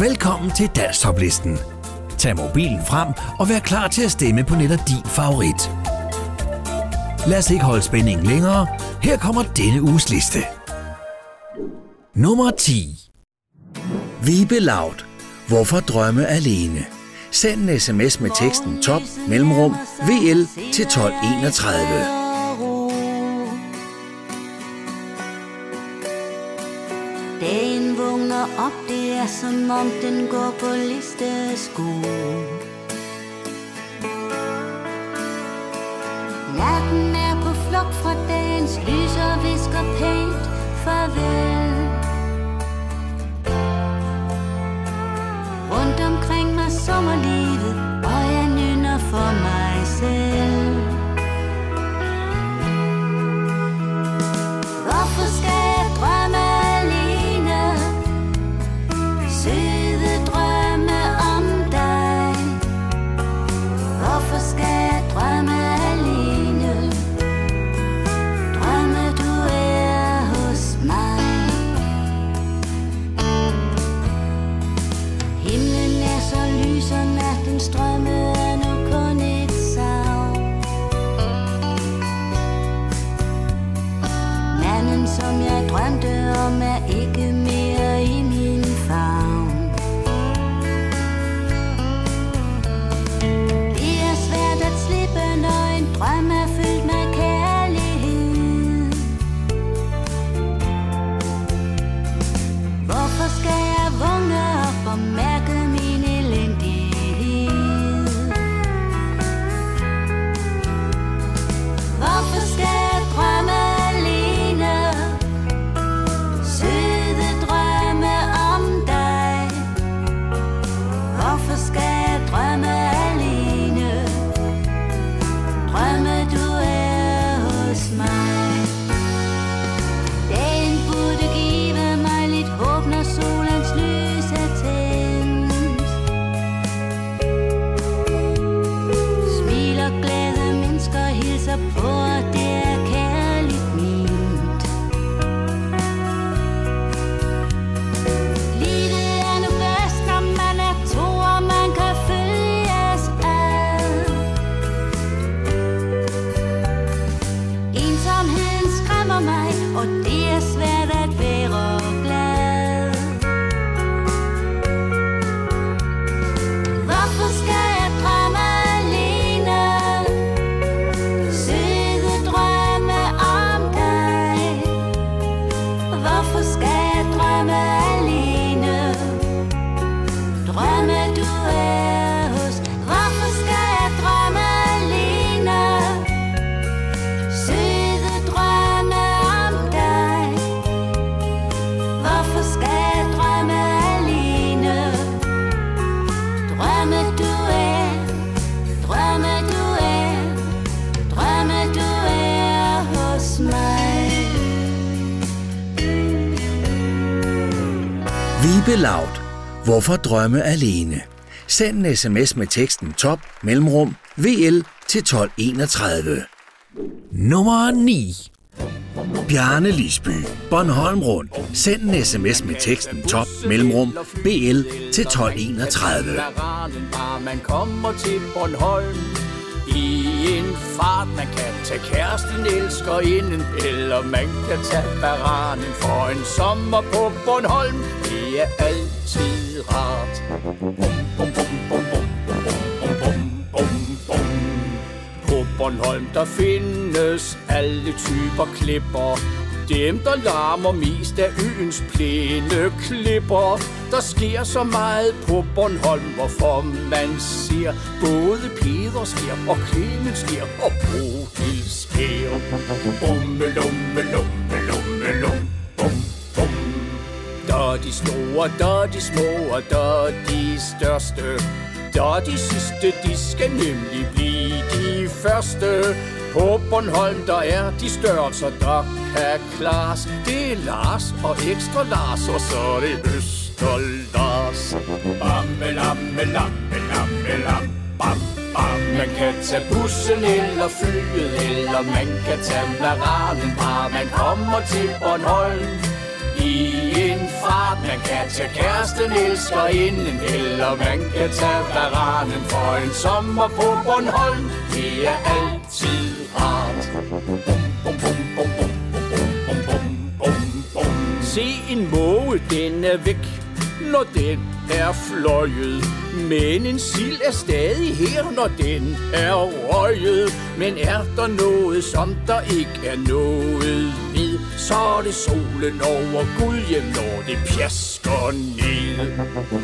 Velkommen til Danstoplisten. Tag mobilen frem og vær klar til at stemme på netop din favorit. Lad os ikke holde spændingen længere. Her kommer denne uges liste. Nummer 10. Vibe Loud. Hvorfor drømme alene? Send en sms med teksten top mellemrum VL til 1231. op, det er som om den går på listesko Natten er på flugt fra dagens lys og visker pænt farvel. Rundt omkring mig sommerlivet, og jeg nynner for mig selv. Vibe Loud. Hvorfor drømme alene? Send en sms med teksten top mellemrum VL til 1231. Nummer 9. Bjarne Lisby. Bornholm Rundt. Send en sms med teksten top mellemrum BL til 1231. Man kommer til Bornholm i en fart. Man kan tage kæresten elsker inden Eller man kan tage baranen for en sommer på Bornholm. Det er altid rart. Bum, bum, bum, bum, bum, bum, bum, bum, bum, bum. På Bornholm der findes alle typer klipper. Dem der larmer mest af øens plæne klipper. Der sker så meget på Bornholm Hvorfor man ser både Peder sker og Clemens sker Og Bodil sker Bumme lumme lumme lumme lum Bum bum. Der er de store, der er de små, og der er de største. Der de sidste, de skal nemlig blive de første. På Bornholm, der er de størrelser, der kan klares. Det er Lars og ekstra Lars, og så er det Øster Lars. Bamme, lamme, lamme, lamme, lam, bam, bam. Man kan tage bussen eller flyet, eller man kan tage maranen, bare man kommer til Bornholm i en fart Man kan tage kæresten, elsker inden Eller man kan tage varanen For en sommer på Bornholm Det er altid rart bum, bum, bum, bum, bum, bum, bum, bum. Se en måge, den er væk når den er fløjet. Men en sild er stadig her, når den er røget. Men er der noget, som der ikke er noget ved, så er det solen over Gud hjem, når det pjasker ned.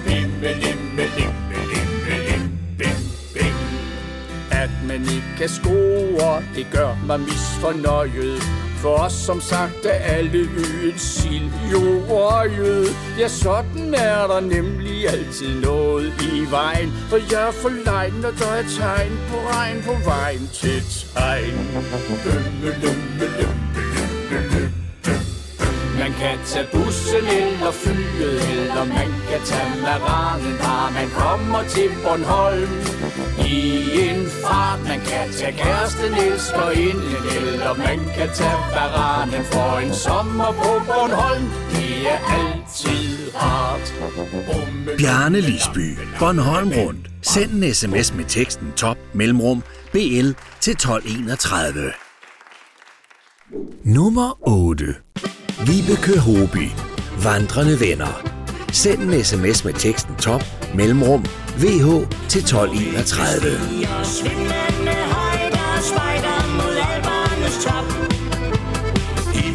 Bim, limme, limme, limme, bim, bim, At man ikke kan score, det gør mig misfornøjet. For os som sagt er alle øens sild jo røget Ja, sådan er der nemlig altid noget i vejen. For jeg er for lejn, når der er tegn på regn på vejen til tegn. Lømme, lømme, lømme, man kan tage bussen eller flyet, eller man kan tage maranen, bare man kommer til Bornholm i en fart. Man kan tage kæresten, elsker inden, eller man kan tage varanen for en sommer på Bornholm. Det er altid rart. Bjarne Lisby, Bornholm rundt. Send en sms med teksten top mellemrum BL til 1231. Nummer 8. Vibeke Hoby. Vandrende venner. Send en sms med teksten top mellemrum VH til 1231. Vibeke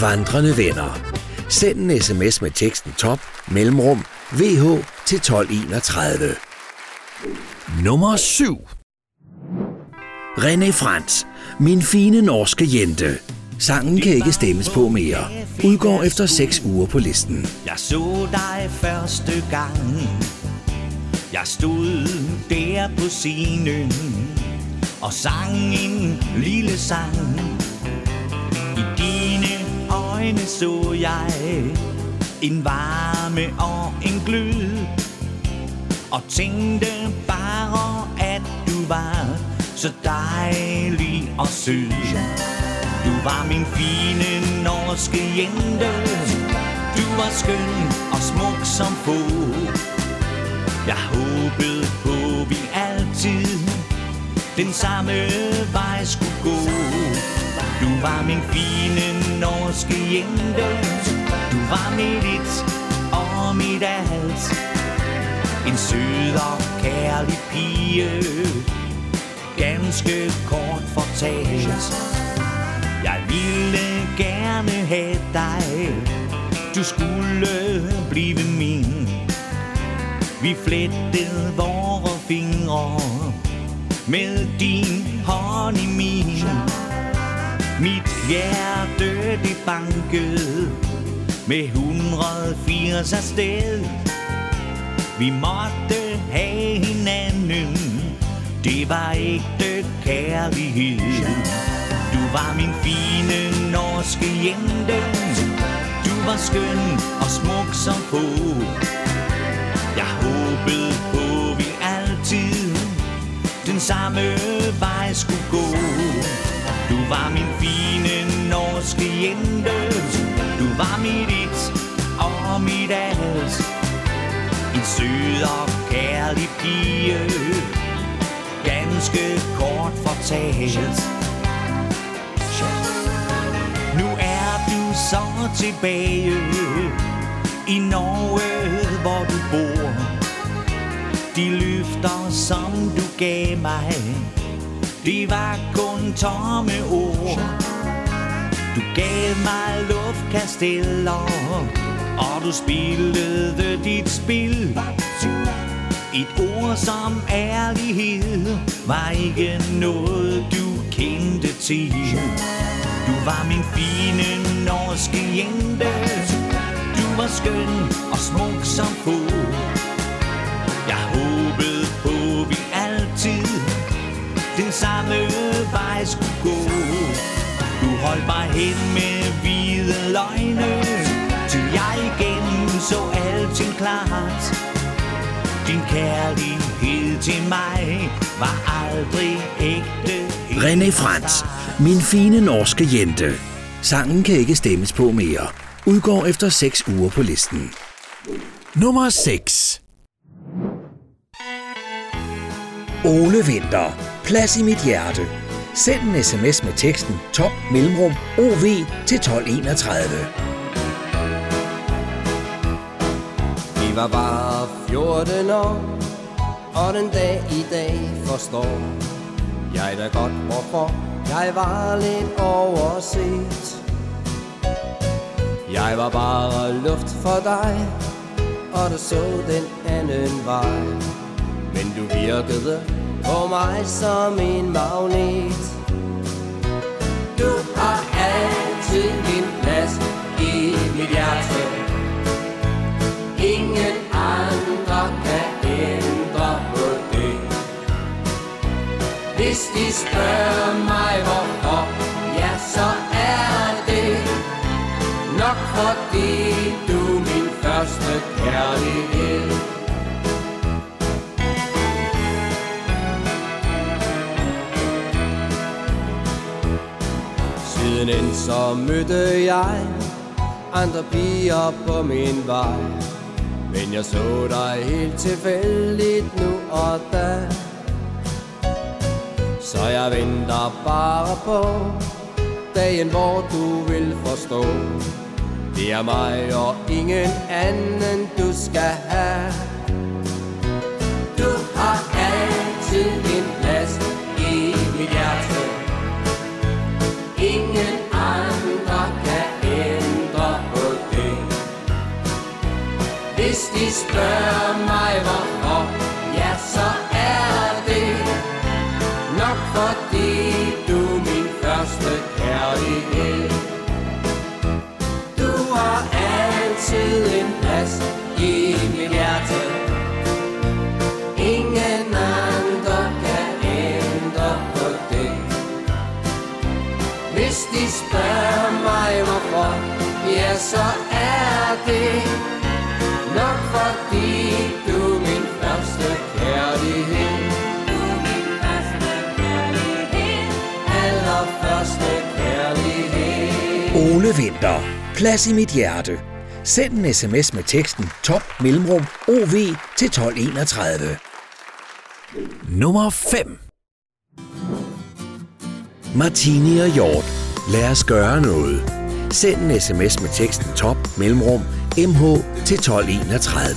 Vandrende venner. Send en sms med teksten top mellemrum VH til 1231. Nummer 7. René Frans. Min fine norske jente. Sangen kan ikke stemmes på mere. Udgår efter 6 uger på listen. Jeg så dig første gang. Jeg stod der på scenen og sang en lille sang I øjne så jeg en varme og en glød Og tænkte bare, at du var så dejlig og sød. Du var min fine norske jente. Du var skøn og smuk som få. Jeg håbede på, vi altid den samme vej skulle gå var min fine norske jente. Du var mit et og mit alt. En sød og kærlig pige. Ganske kort fortalt. Jeg ville gerne have dig. Du skulle blive min. Vi flettede vores fingre Med din hånd i min. Mit hjerte det bankede Med 180 afsted. Vi måtte have hinanden. Det var ægte kærlighed. Du var min fine norske jente. Du var skøn og smuk som få. Jeg håbede på vi altid Den samme vej skulle gå var min fine norske jente Du var mit et og mit alt En sød og kærlig pige. Ganske kort fortalt. Nu er du så tilbage I Norge, hvor du bor. De løfter, som du gav mig det var kun tomme ord. Du gav mig luftkasteller Og du spillede dit spil. Et ord som ærlighed Var ikke noget du kendte til. Du var min fine norske jente. Du var skøn og smuk som få Jeg håbede på den samme vej skulle gå Du holdt mig hen med hvide løgne Til jeg igen så alting klart Din kærlighed til mig var aldrig ægte René Frans, min fine norske jente. Sangen kan ikke stemmes på mere. Udgår efter 6 uger på listen. Nummer 6 Ole Vinter. Plads i mit hjerte. Send en sms med teksten top mellemrum OV til 1231. Vi var bare 14 år, og den dag i dag forstår jeg da godt, hvorfor jeg var lidt overset. Jeg var bare luft for dig, og du så den anden vej. Men du virkede på mig som en magnet. Du har altid min plads i mit hjerte. Ingen andre kan ændre på det. Hvis de spørger mig hvorfor, ja så er det nok fordi du min første kærlighed. Siden så mødte jeg andre piger på min vej. Men jeg så dig helt tilfældigt nu og da. Så jeg venter bare på dagen, hvor du vil forstå. Det er mig og ingen anden, du skal have. Du har altid en plads i mit hjerte. Ingen de spørger mig hvorfor. Ja, så er det Nok fordi du er min første kærlighed. Du har altid en plads i mit hjerte. Ingen andre kan ændre på det. Hvis de spørger mig hvorfor, ja så er det nok fordi du er min første kærlighed. Du er min første kærlighed. Allerførste kærlighed. Ole Vinter. Plads i mit hjerte. Send en sms med teksten top mellemrum OV til 1231. Nummer 5 Martini og Hjort. Lad os gøre noget. Send en sms med teksten top mellemrum mh til 1231.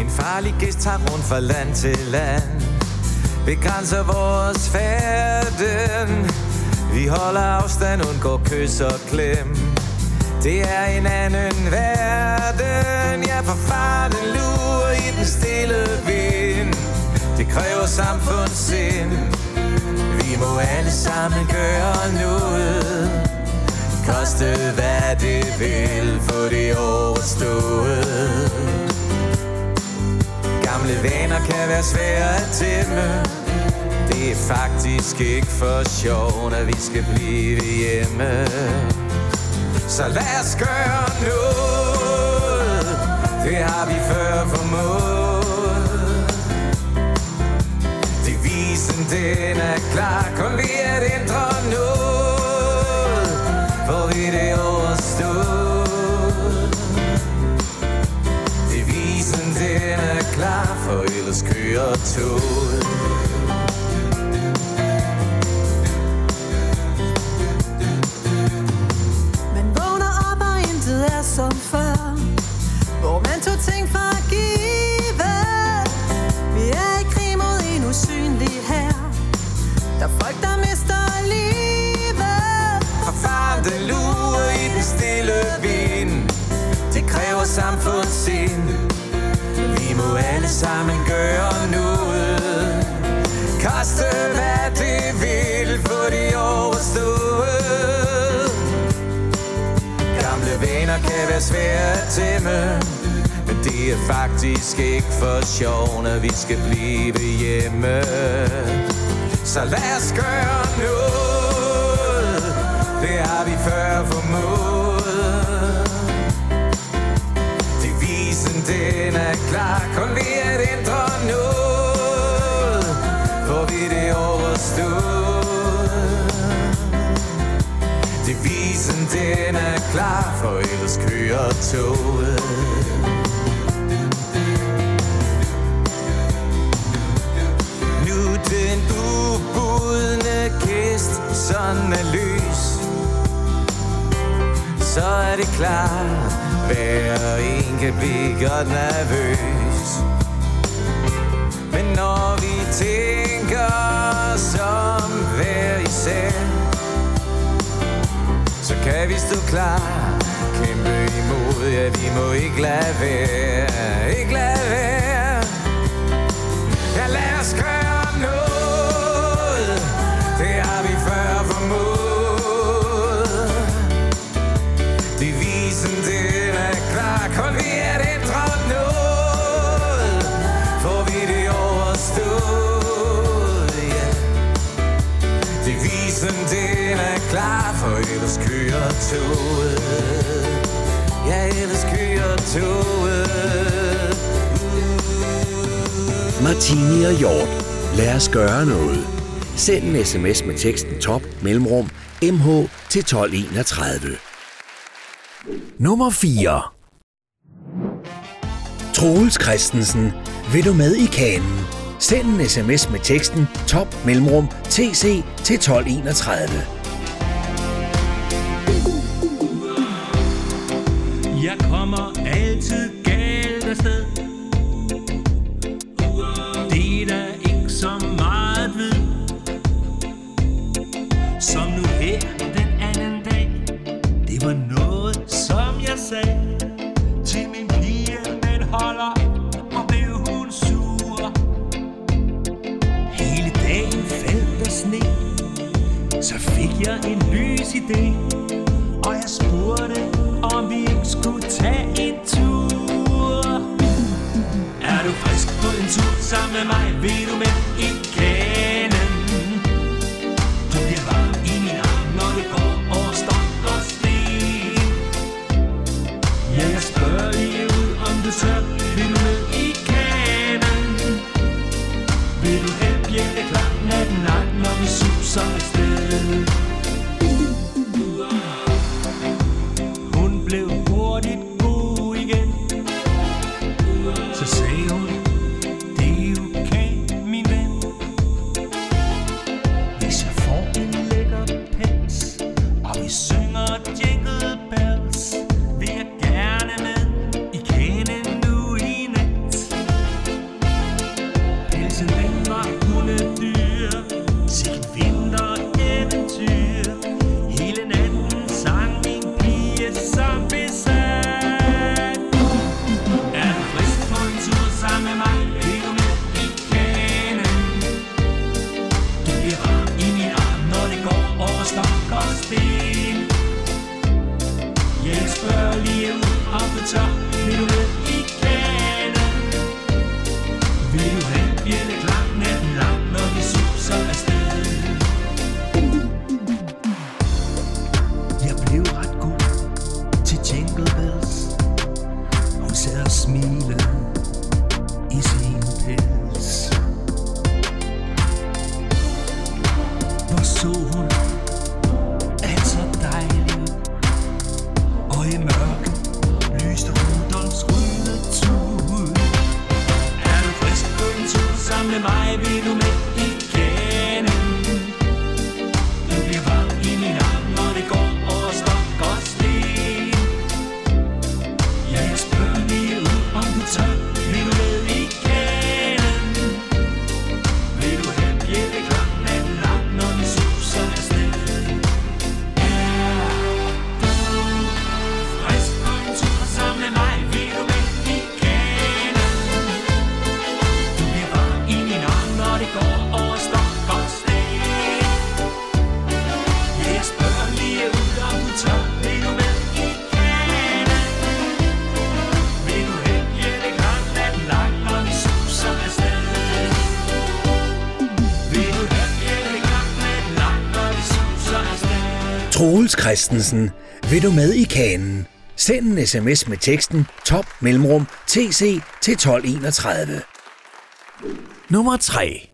En farlig gæst tager rundt fra land til land Begrænser vores færden. Vi holder afstand, undgår kys og klem. Det er en anden verden. Jeg for farten lurer i den stille vind. Det kræver samfundssind. Vi må alle sammen gøre noget. Koste hvad det vil, få det overstået. Gamle vaner kan være svære at tæmme. Det er faktisk ikke for sjov, når vi skal blive hjemme. Så lad os gøre noget. Det har vi før formået. Devisen den er klar. Kun ved at ændre noget. Får vi det overstået Devisen den er klar For ellers kører toget. Man vågner op og intet er som før samfundssind Vi må alle sammen gøre noget. Koste hvad det vil, få det overstået. Gamle venner kan være svære at tæmme Men det er faktisk ikke for sjov, når vi skal blive hjemme. Så lad os gøre noget. Det har vi før formået. Klar. Kun vi at ændre noget. Får vi det overstået? Devisen den er klar For ellers kører toget. Nu den ubudne gæst sådan er løs. Så er det klart hver en kan blive godt nervøs. Men når vi tænker som hver især Så kan vi stå klar. Kæmpe imod, ja vi må ikke lade være. Ikke lade være. Toget Ja, ellers kører toget Martini og Hjort. Lad os gøre noget. Send en sms med teksten top mellemrum mh til 1231. Nummer 4. Troels Christensen. Vil du med i kanen? Send en sms med teksten top mellemrum tc til 1231. kommer altid galt afsted Det er ikke så meget ved Som nu her den anden dag Det var noget som jeg sagde Til min pige den holder Og blev hun sur. Hele dagen faldt der sne Så fik jeg en lys idé Og jeg spurgte en tur sammen Troels Christensen, vil du med i kanen? Send en sms med teksten top mellemrum tc til 1231. Nummer 3.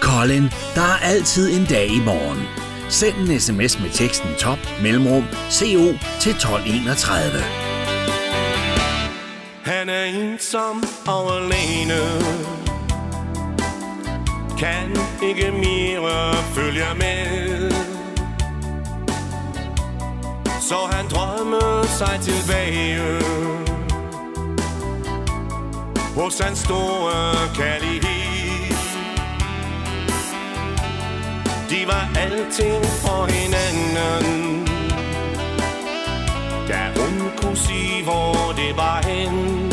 Colin, der er altid en dag i morgen. Send en sms med teksten top mellemrum co til 1231. Han er ensom og alene Kan ikke mere følge med så han drømmer sig tilbage. Hos hans store kærlighed. De var alting for hinanden. Da hun kunne sige, hvor det var hen.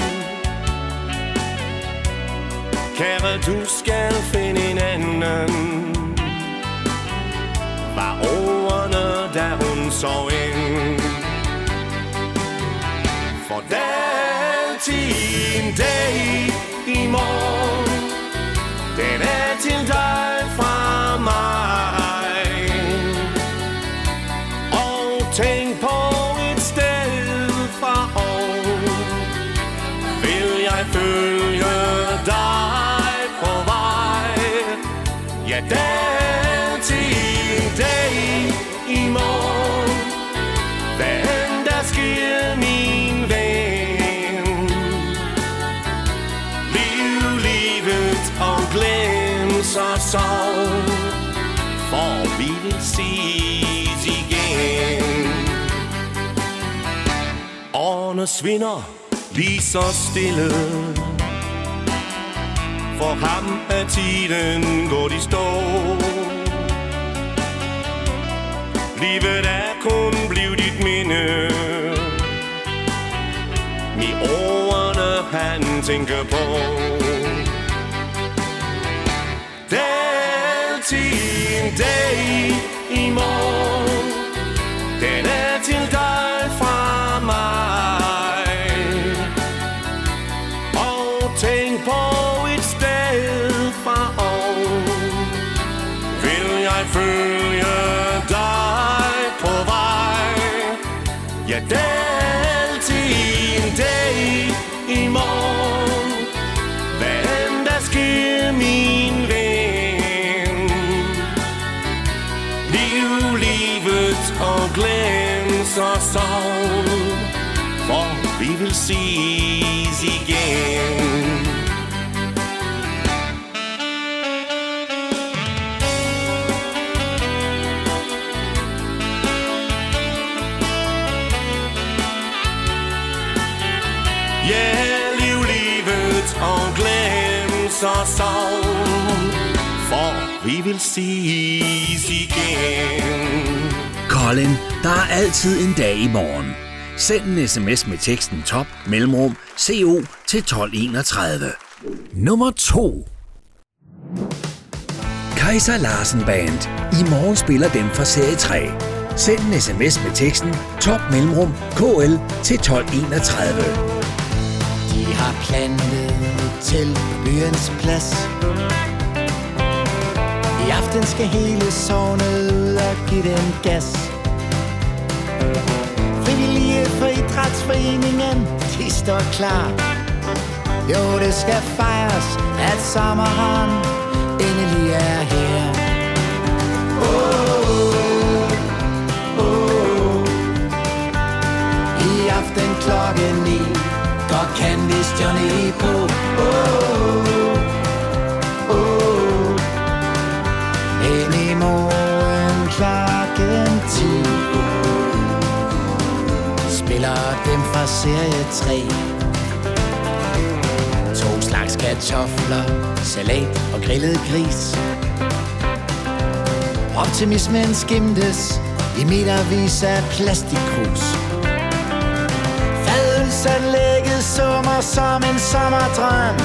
Kære, du skal finde en anden. Var ordene, da ind. For der er altid en dag i morgen Den er til dig fra mig. Og tænk på et sted fra år Vil jeg følge dig på vej? Ja, der sorg For vi vil ses igen. Årene svinder lige så stille. For ham er tiden gået i stå. Livet er kun blevet dit minde. Med ordene han tænker på. Der er en dag i morgen. Den er til dig fra mig. Ses igen Ja, liv livet og glem så sorg. For vi vil ses igen Colin, der er altid en dag i morgen. Send en sms med teksten top mellemrum co til 1231. Nummer 2. Kaiser Larsen Band. I morgen spiller dem fra serie 3. Send en sms med teksten top mellemrum KL til 1231. De har plantet til byens plads I aften skal hele sovnet ud og give den gas idrætsforeningen, de står klar Jo, det skal fejres, at sommeren endelig er her Oh, oh, oh. I aften klokken ni Går Candice Johnny på oh, oh. oh. Men i morgen eller dem fra serie 3 To slags kartofler, salat og grillet gris. Optimismen skimtes i metervis af plastikkrus. Fadelsanlægget summer som en sommerdrøm.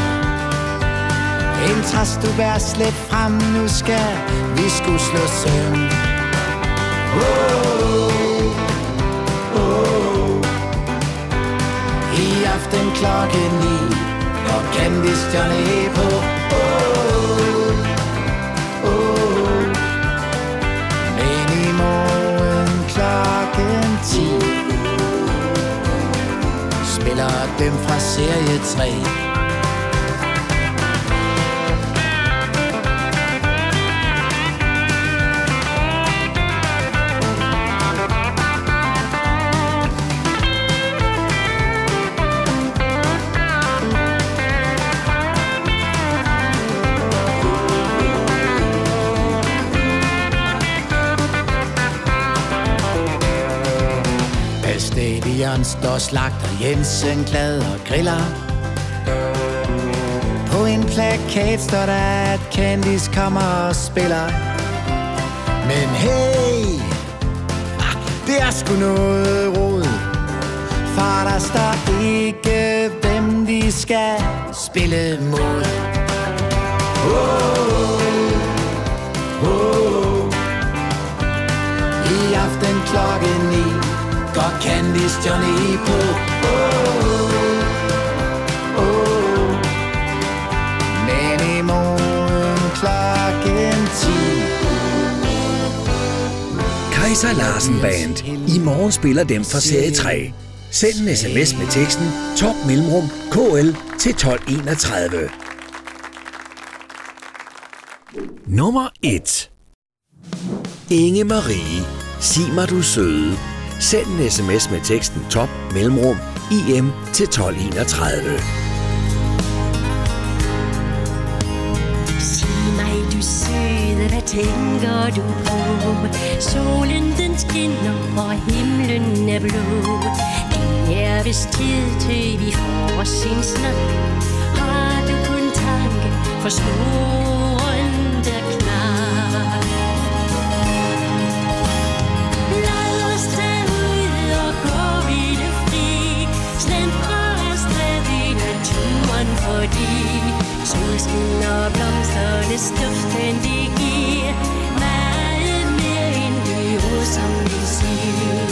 En træs du bær slet frem, nu skal vi skulle slå søm. Oh, oh. I aften klokken ni Og Candice Johnny på oh, oh. oh. Men i morgen klokken 10 Spiller dem fra serie 3 Jørgen står slagter Jensen glad og griller. På en plakat står der, at Candice kommer og spiller. Men hey, ah, det er sgu noget rod. Far, der står ikke, hvem vi skal spille mod. Oh, oh, oh. I aften klokken 9 godt Candice Johnny på. Oh, oh, oh. Men i morgen klokken 10. Kaiser Larsen Band. I morgen spiller dem fra serie 3. Send en sms med teksten top mellemrum KL til 1231. Nummer 1 Inge Marie, sig mig du søde, Send en sms med teksten top mellemrum IM til 1231. Sig mig, du søde, hvad tænker du på? Solen den skinner, og himlen er blå. Det er vist tid til, vi får os en snak. Har du kun tanke for små solskin og blomsternes duften, de giver meget mere end de ord, som vi siger.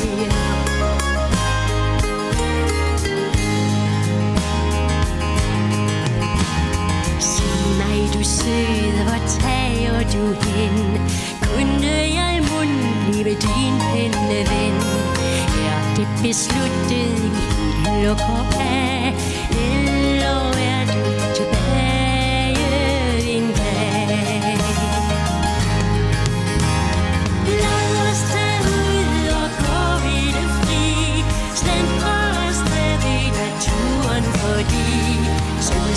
Sig mig, du søde, hvor tager du hen? Kunne jeg mund blive din penneven? Er det besluttet, vi lukker af? Eller er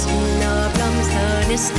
solskin og blomsternes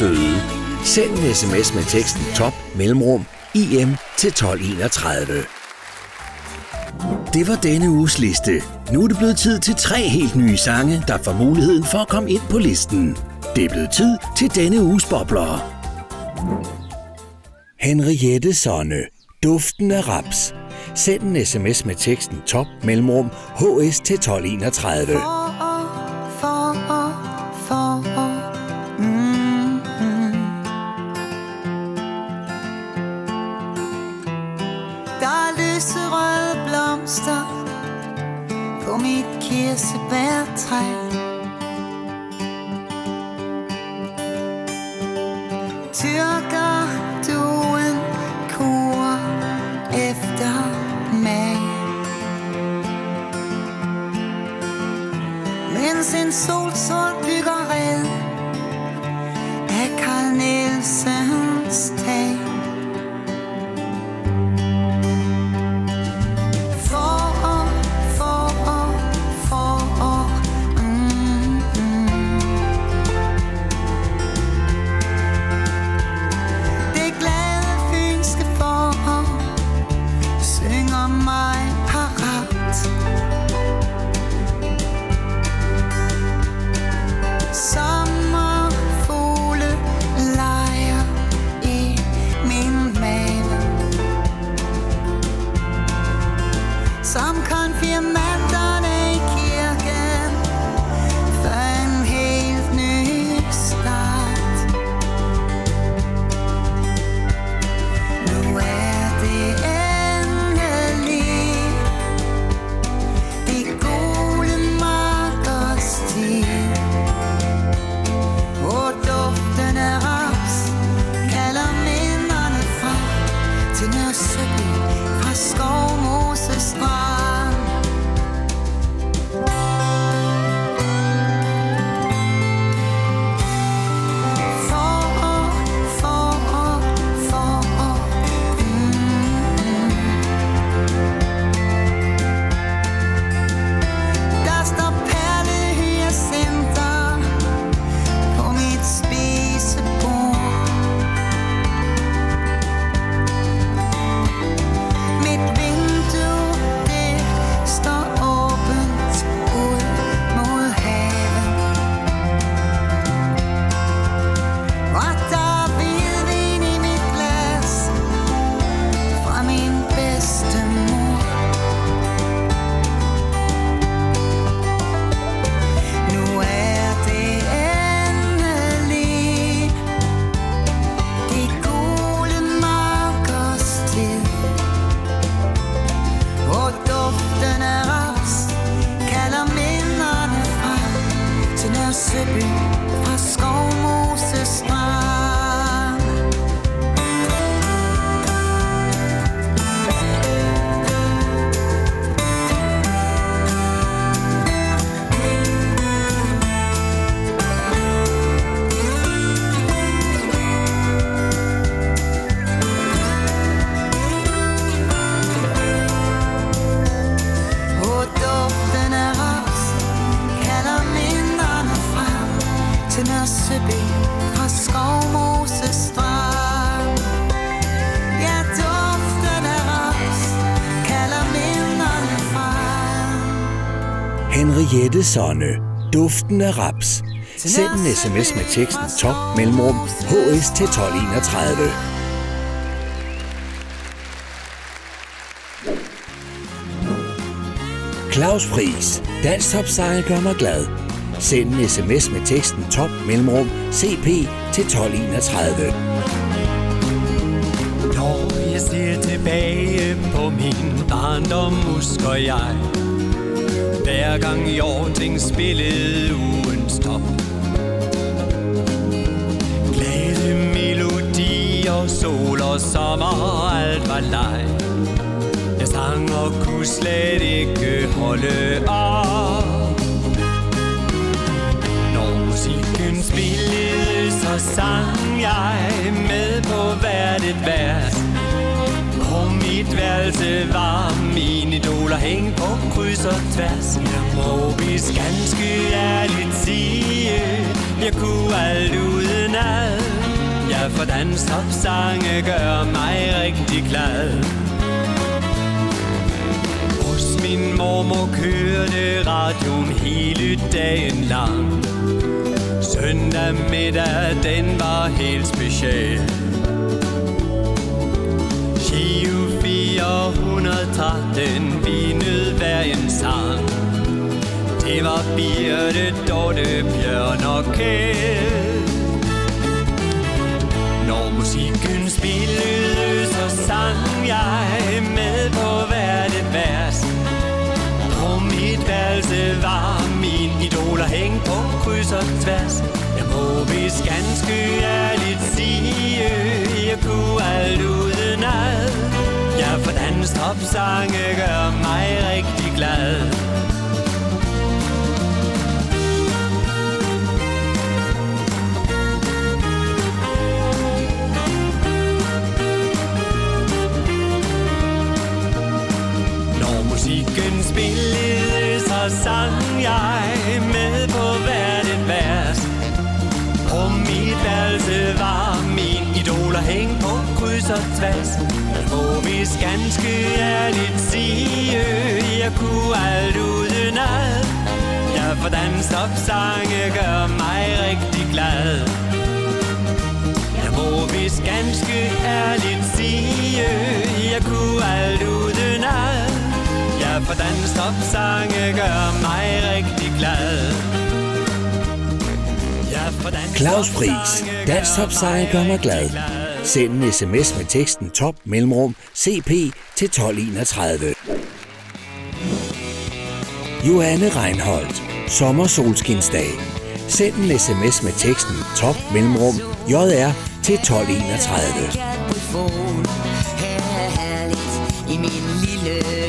søde. Send en sms med teksten top mellemrum im til 1231. Det var denne uges liste. Nu er det blevet tid til tre helt nye sange, der får muligheden for at komme ind på listen. Det er blevet tid til denne uges bobler. Henriette Sonne. Duften af raps. Send en sms med teksten top mellemrum hs til 1231. Sonne. Duften af raps. Send en sms med teksten top mellemrum hs til 1231. Claus Friis. Dansk topsejl gør mig glad. Send en sms med teksten top mellemrum cp til 1231. Når jeg ser tilbage på min barndom, husker jeg hver gang i år ting spillede ugens top Glæde, melodier, sol og sommer, alt var leg. Jeg sang og kunne slet ikke holde op. Når musikken spillede, så sang jeg med på hvert et vers mit værelse var mine idoler hænge på kryds og tværs. Må vi ganske ærligt sige Jeg kunne alt uden ad. Ja, for danstopsange gør mig rigtig glad. Hos min mormor kørte radioen hele dagen lang. Søndag middag, den var helt speciel. Gio 413, vi nød hver en sang. Det var Birte, Dorte, Bjørn og Kjell. Når musikken spillede, så sang jeg med på hver det vers. På mit værelse var min idoler hængt på kryds og tværs. Jeg må vist ganske ærligt sige Jeg kunne alt uden ad. Ja, for danstopsange gør mig rigtig glad. Når musikken spillede, så sang jeg med på hvert et vers. På mit værelse var min idoler hængt på kryds og tværs. Jeg må vist ganske ærligt sige Jeg kunne alt uden ad. Ja, for danstopsange gør mig rigtig glad. Jeg må vist ganske ærligt sige Jeg kunne alt uden ad. Ja, for danstopsange gør mig rigtig glad. Ja, for Claus Pris. Dansk Top gør mig glad. Send en sms med teksten top mellemrum CP til 1231. Johanne Reinholdt. Sommersolskinsdag. Send en sms med teksten top mellemrum JR til 1231. Her er herligt i min lille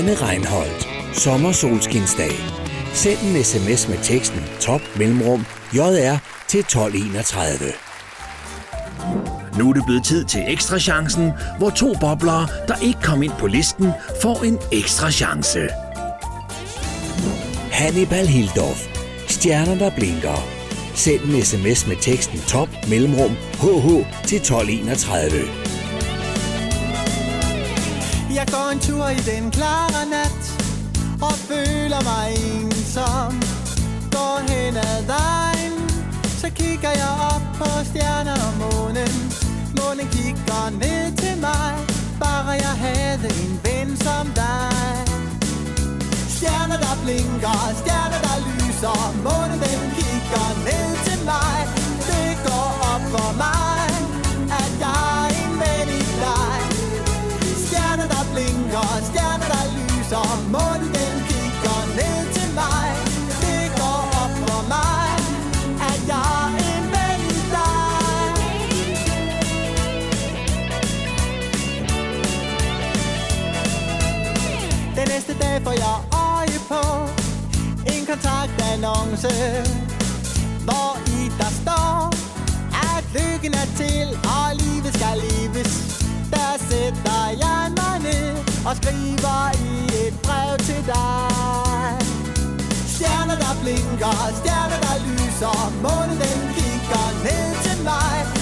Johanne Reinholdt. Sommersolskinsdag. Send en sms med teksten top mellemrum JR til 1231. Nu er det blevet tid til ekstra chancen, hvor to boblere, der ikke kom ind på listen, får en ekstra chance. Hannibal Hildorf. Stjerner, der blinker. Send en sms med teksten top mellemrum HH til 1231. Jeg går en tur i den klare nat Og føler mig ensom. Går hen ad vejen Så kigger jeg op på stjerner og månen. Månen kigger ned til mig Bare jeg havde en ven som dig. Stjerner der blinker, stjerner der lyser. Månen den kigger ned til mig. Det går op for mig. Næste får jeg øje på. En kontaktannonce Hvor i der står At lykken er til Og livet skal leves. Der sætter jeg mig ned Og skriver i et brev til dig. Stjerner der blinker Stjerner der lyser. Månen den kigger ned til mig.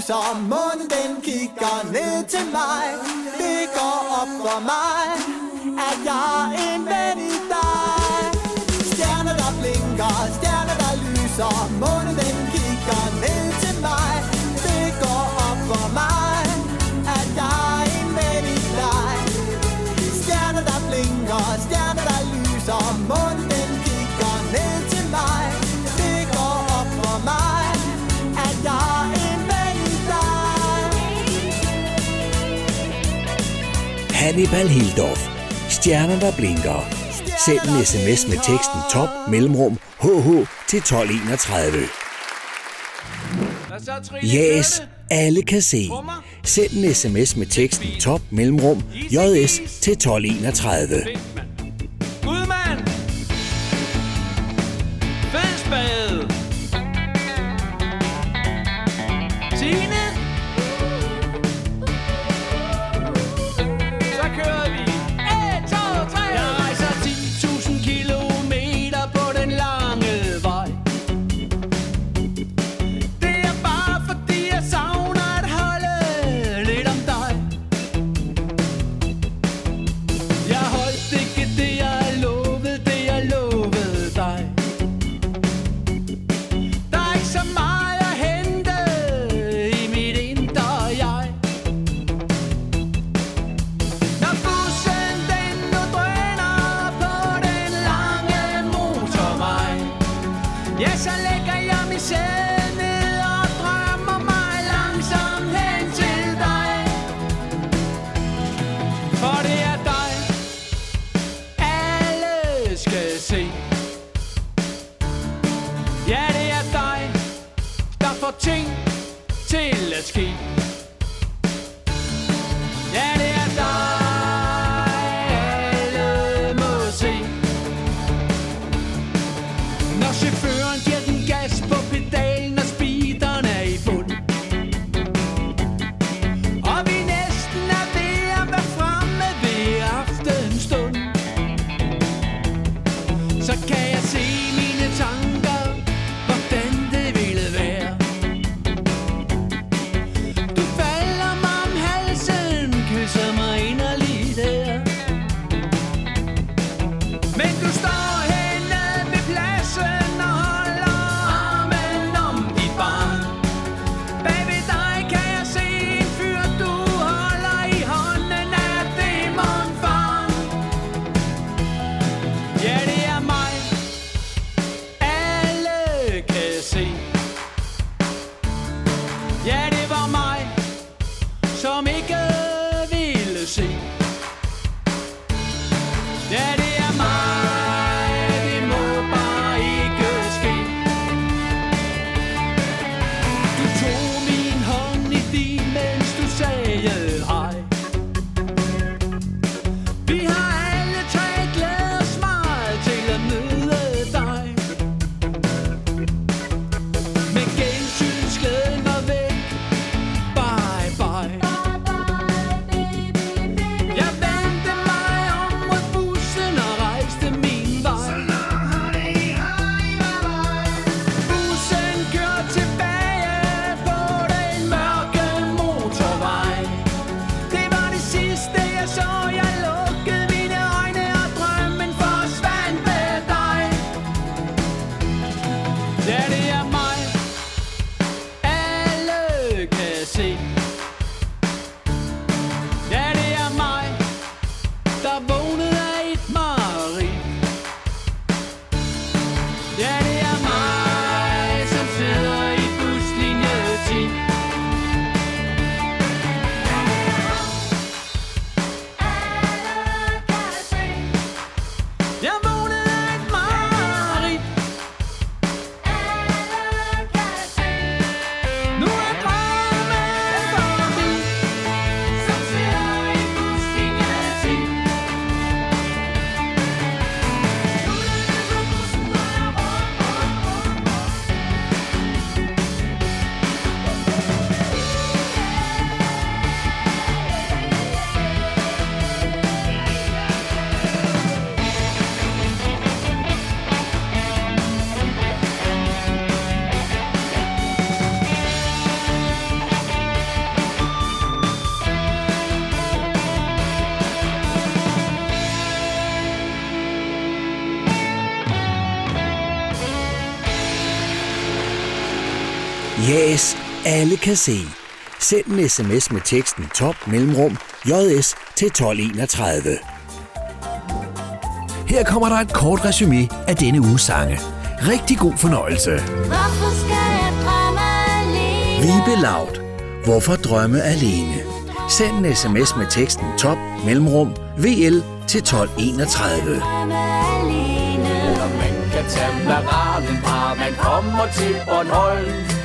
Lyser Månen den kigger ned til mig. Det går op for mig At jeg er en ven i dig. Stjerner der blinker, stjerner der lyser Månen den kigger ned til mig. Det går op for mig At jeg er en ven i dig. Stjerner der blinker, stjerner der lyser Månen Hannibal Hildorf. Stjerner, der blinker. Send en sms med teksten top mellemrum HH til 1231. Yes, alle kan se. Send en sms med teksten top mellemrum JS til 1231. alle kan se. Send en sms med teksten top mellemrum JS til 1231. Her kommer der et kort resume af denne uges sange. Rigtig god fornøjelse. Hvorfor skal jeg drømme alene? Vibe Laut. Hvorfor drømme alene? Send en sms med teksten top mellemrum VL til 1231. Eller man kan tage fra man kommer til Bornholm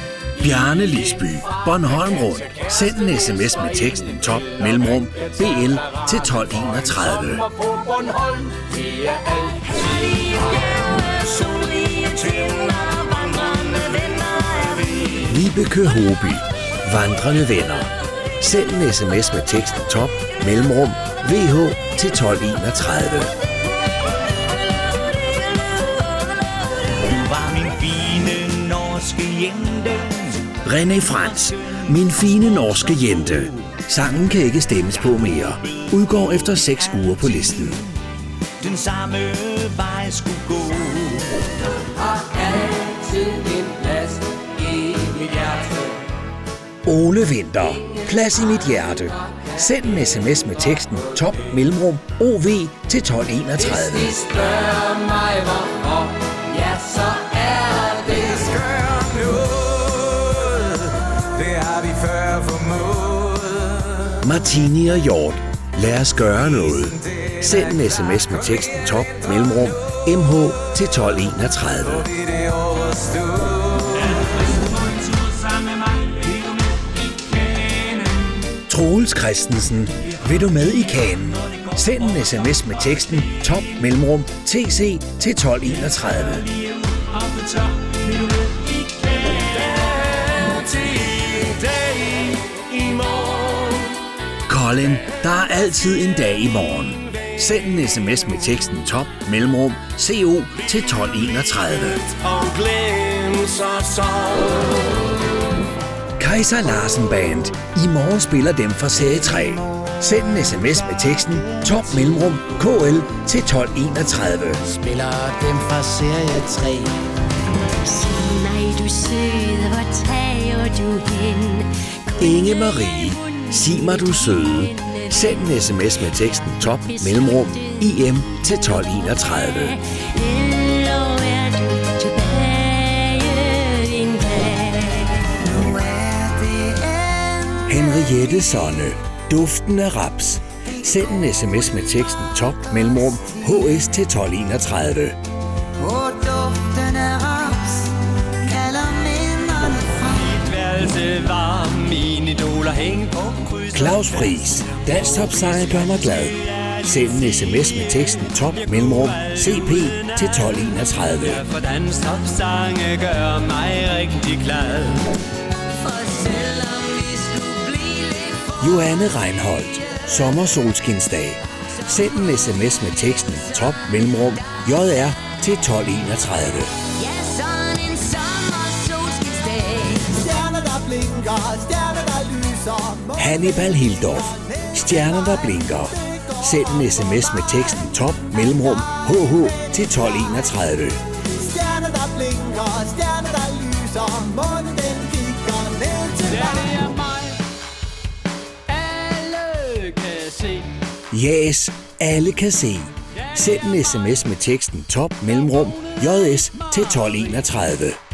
Bjarne Lisby, Bornholm Rundt. Send en sms med teksten top mellemrum BL til 1231. Kommer Hobi, Vibeke Hoby, Vandrende Venner. Send en sms med teksten top mellemrum VH til 1231. Du var min fine norske hjemme René Frans, min fine norske jente. Sangen kan ikke stemmes på mere. Udgår efter 6 uger på listen. Den samme vej skulle gå Har altid en plads i mit hjerte Ole Vinter, plads i mit hjerte. Send en sms med teksten top mellemrum OV til 1231. Hvis de spørger mig Martini og Hjort, lad os gøre noget. Send en sms med teksten top mellemrum MH til 1231. Troels Christensen, vil du med i kanen? Send en sms med teksten top mellemrum TC til 1231. Colin, der er altid en dag i morgen. Send en sms med teksten top mellemrum CO til 1231. Og glem så Kaiser Larsen Band. I morgen spiller dem fra serie 3. Send en sms med teksten top mellemrum KL til 1231. Spiller dem fra serie 3. Sig mig, du søde, hvor tager du hen? Inge Marie. Sig mig du søde. Send en sms med teksten top mellemrum IM til 1231. Eller er du tilbage en dag? Nu er det en Henriette Sonne. Duften af raps. Send en sms med teksten top mellemrum HS til 1231. Og duften af raps kalder minderne frem Værelse var mine idoler hæng på kryds Claus Friis. Danstopsange gør mig glad. Send en sms med teksten top mellemrum CP til 1231. For danstopsange gør mig rigtig glad Johanne Reinholdt. Sommersolskinsdag. Send en sms med teksten top mellemrum JR til 1231. Ja, sådan Hannibal Hildorf. Stjerner, der blinker. Send en sms med teksten top mellemrum hh til 1231. Stjerner der blinker, stjerner der lyser Månen den kigger ned til Ja, dig det er mig. Alle kan se. Jas, alle kan se. Send en sms med teksten top mellemrum js til 1231.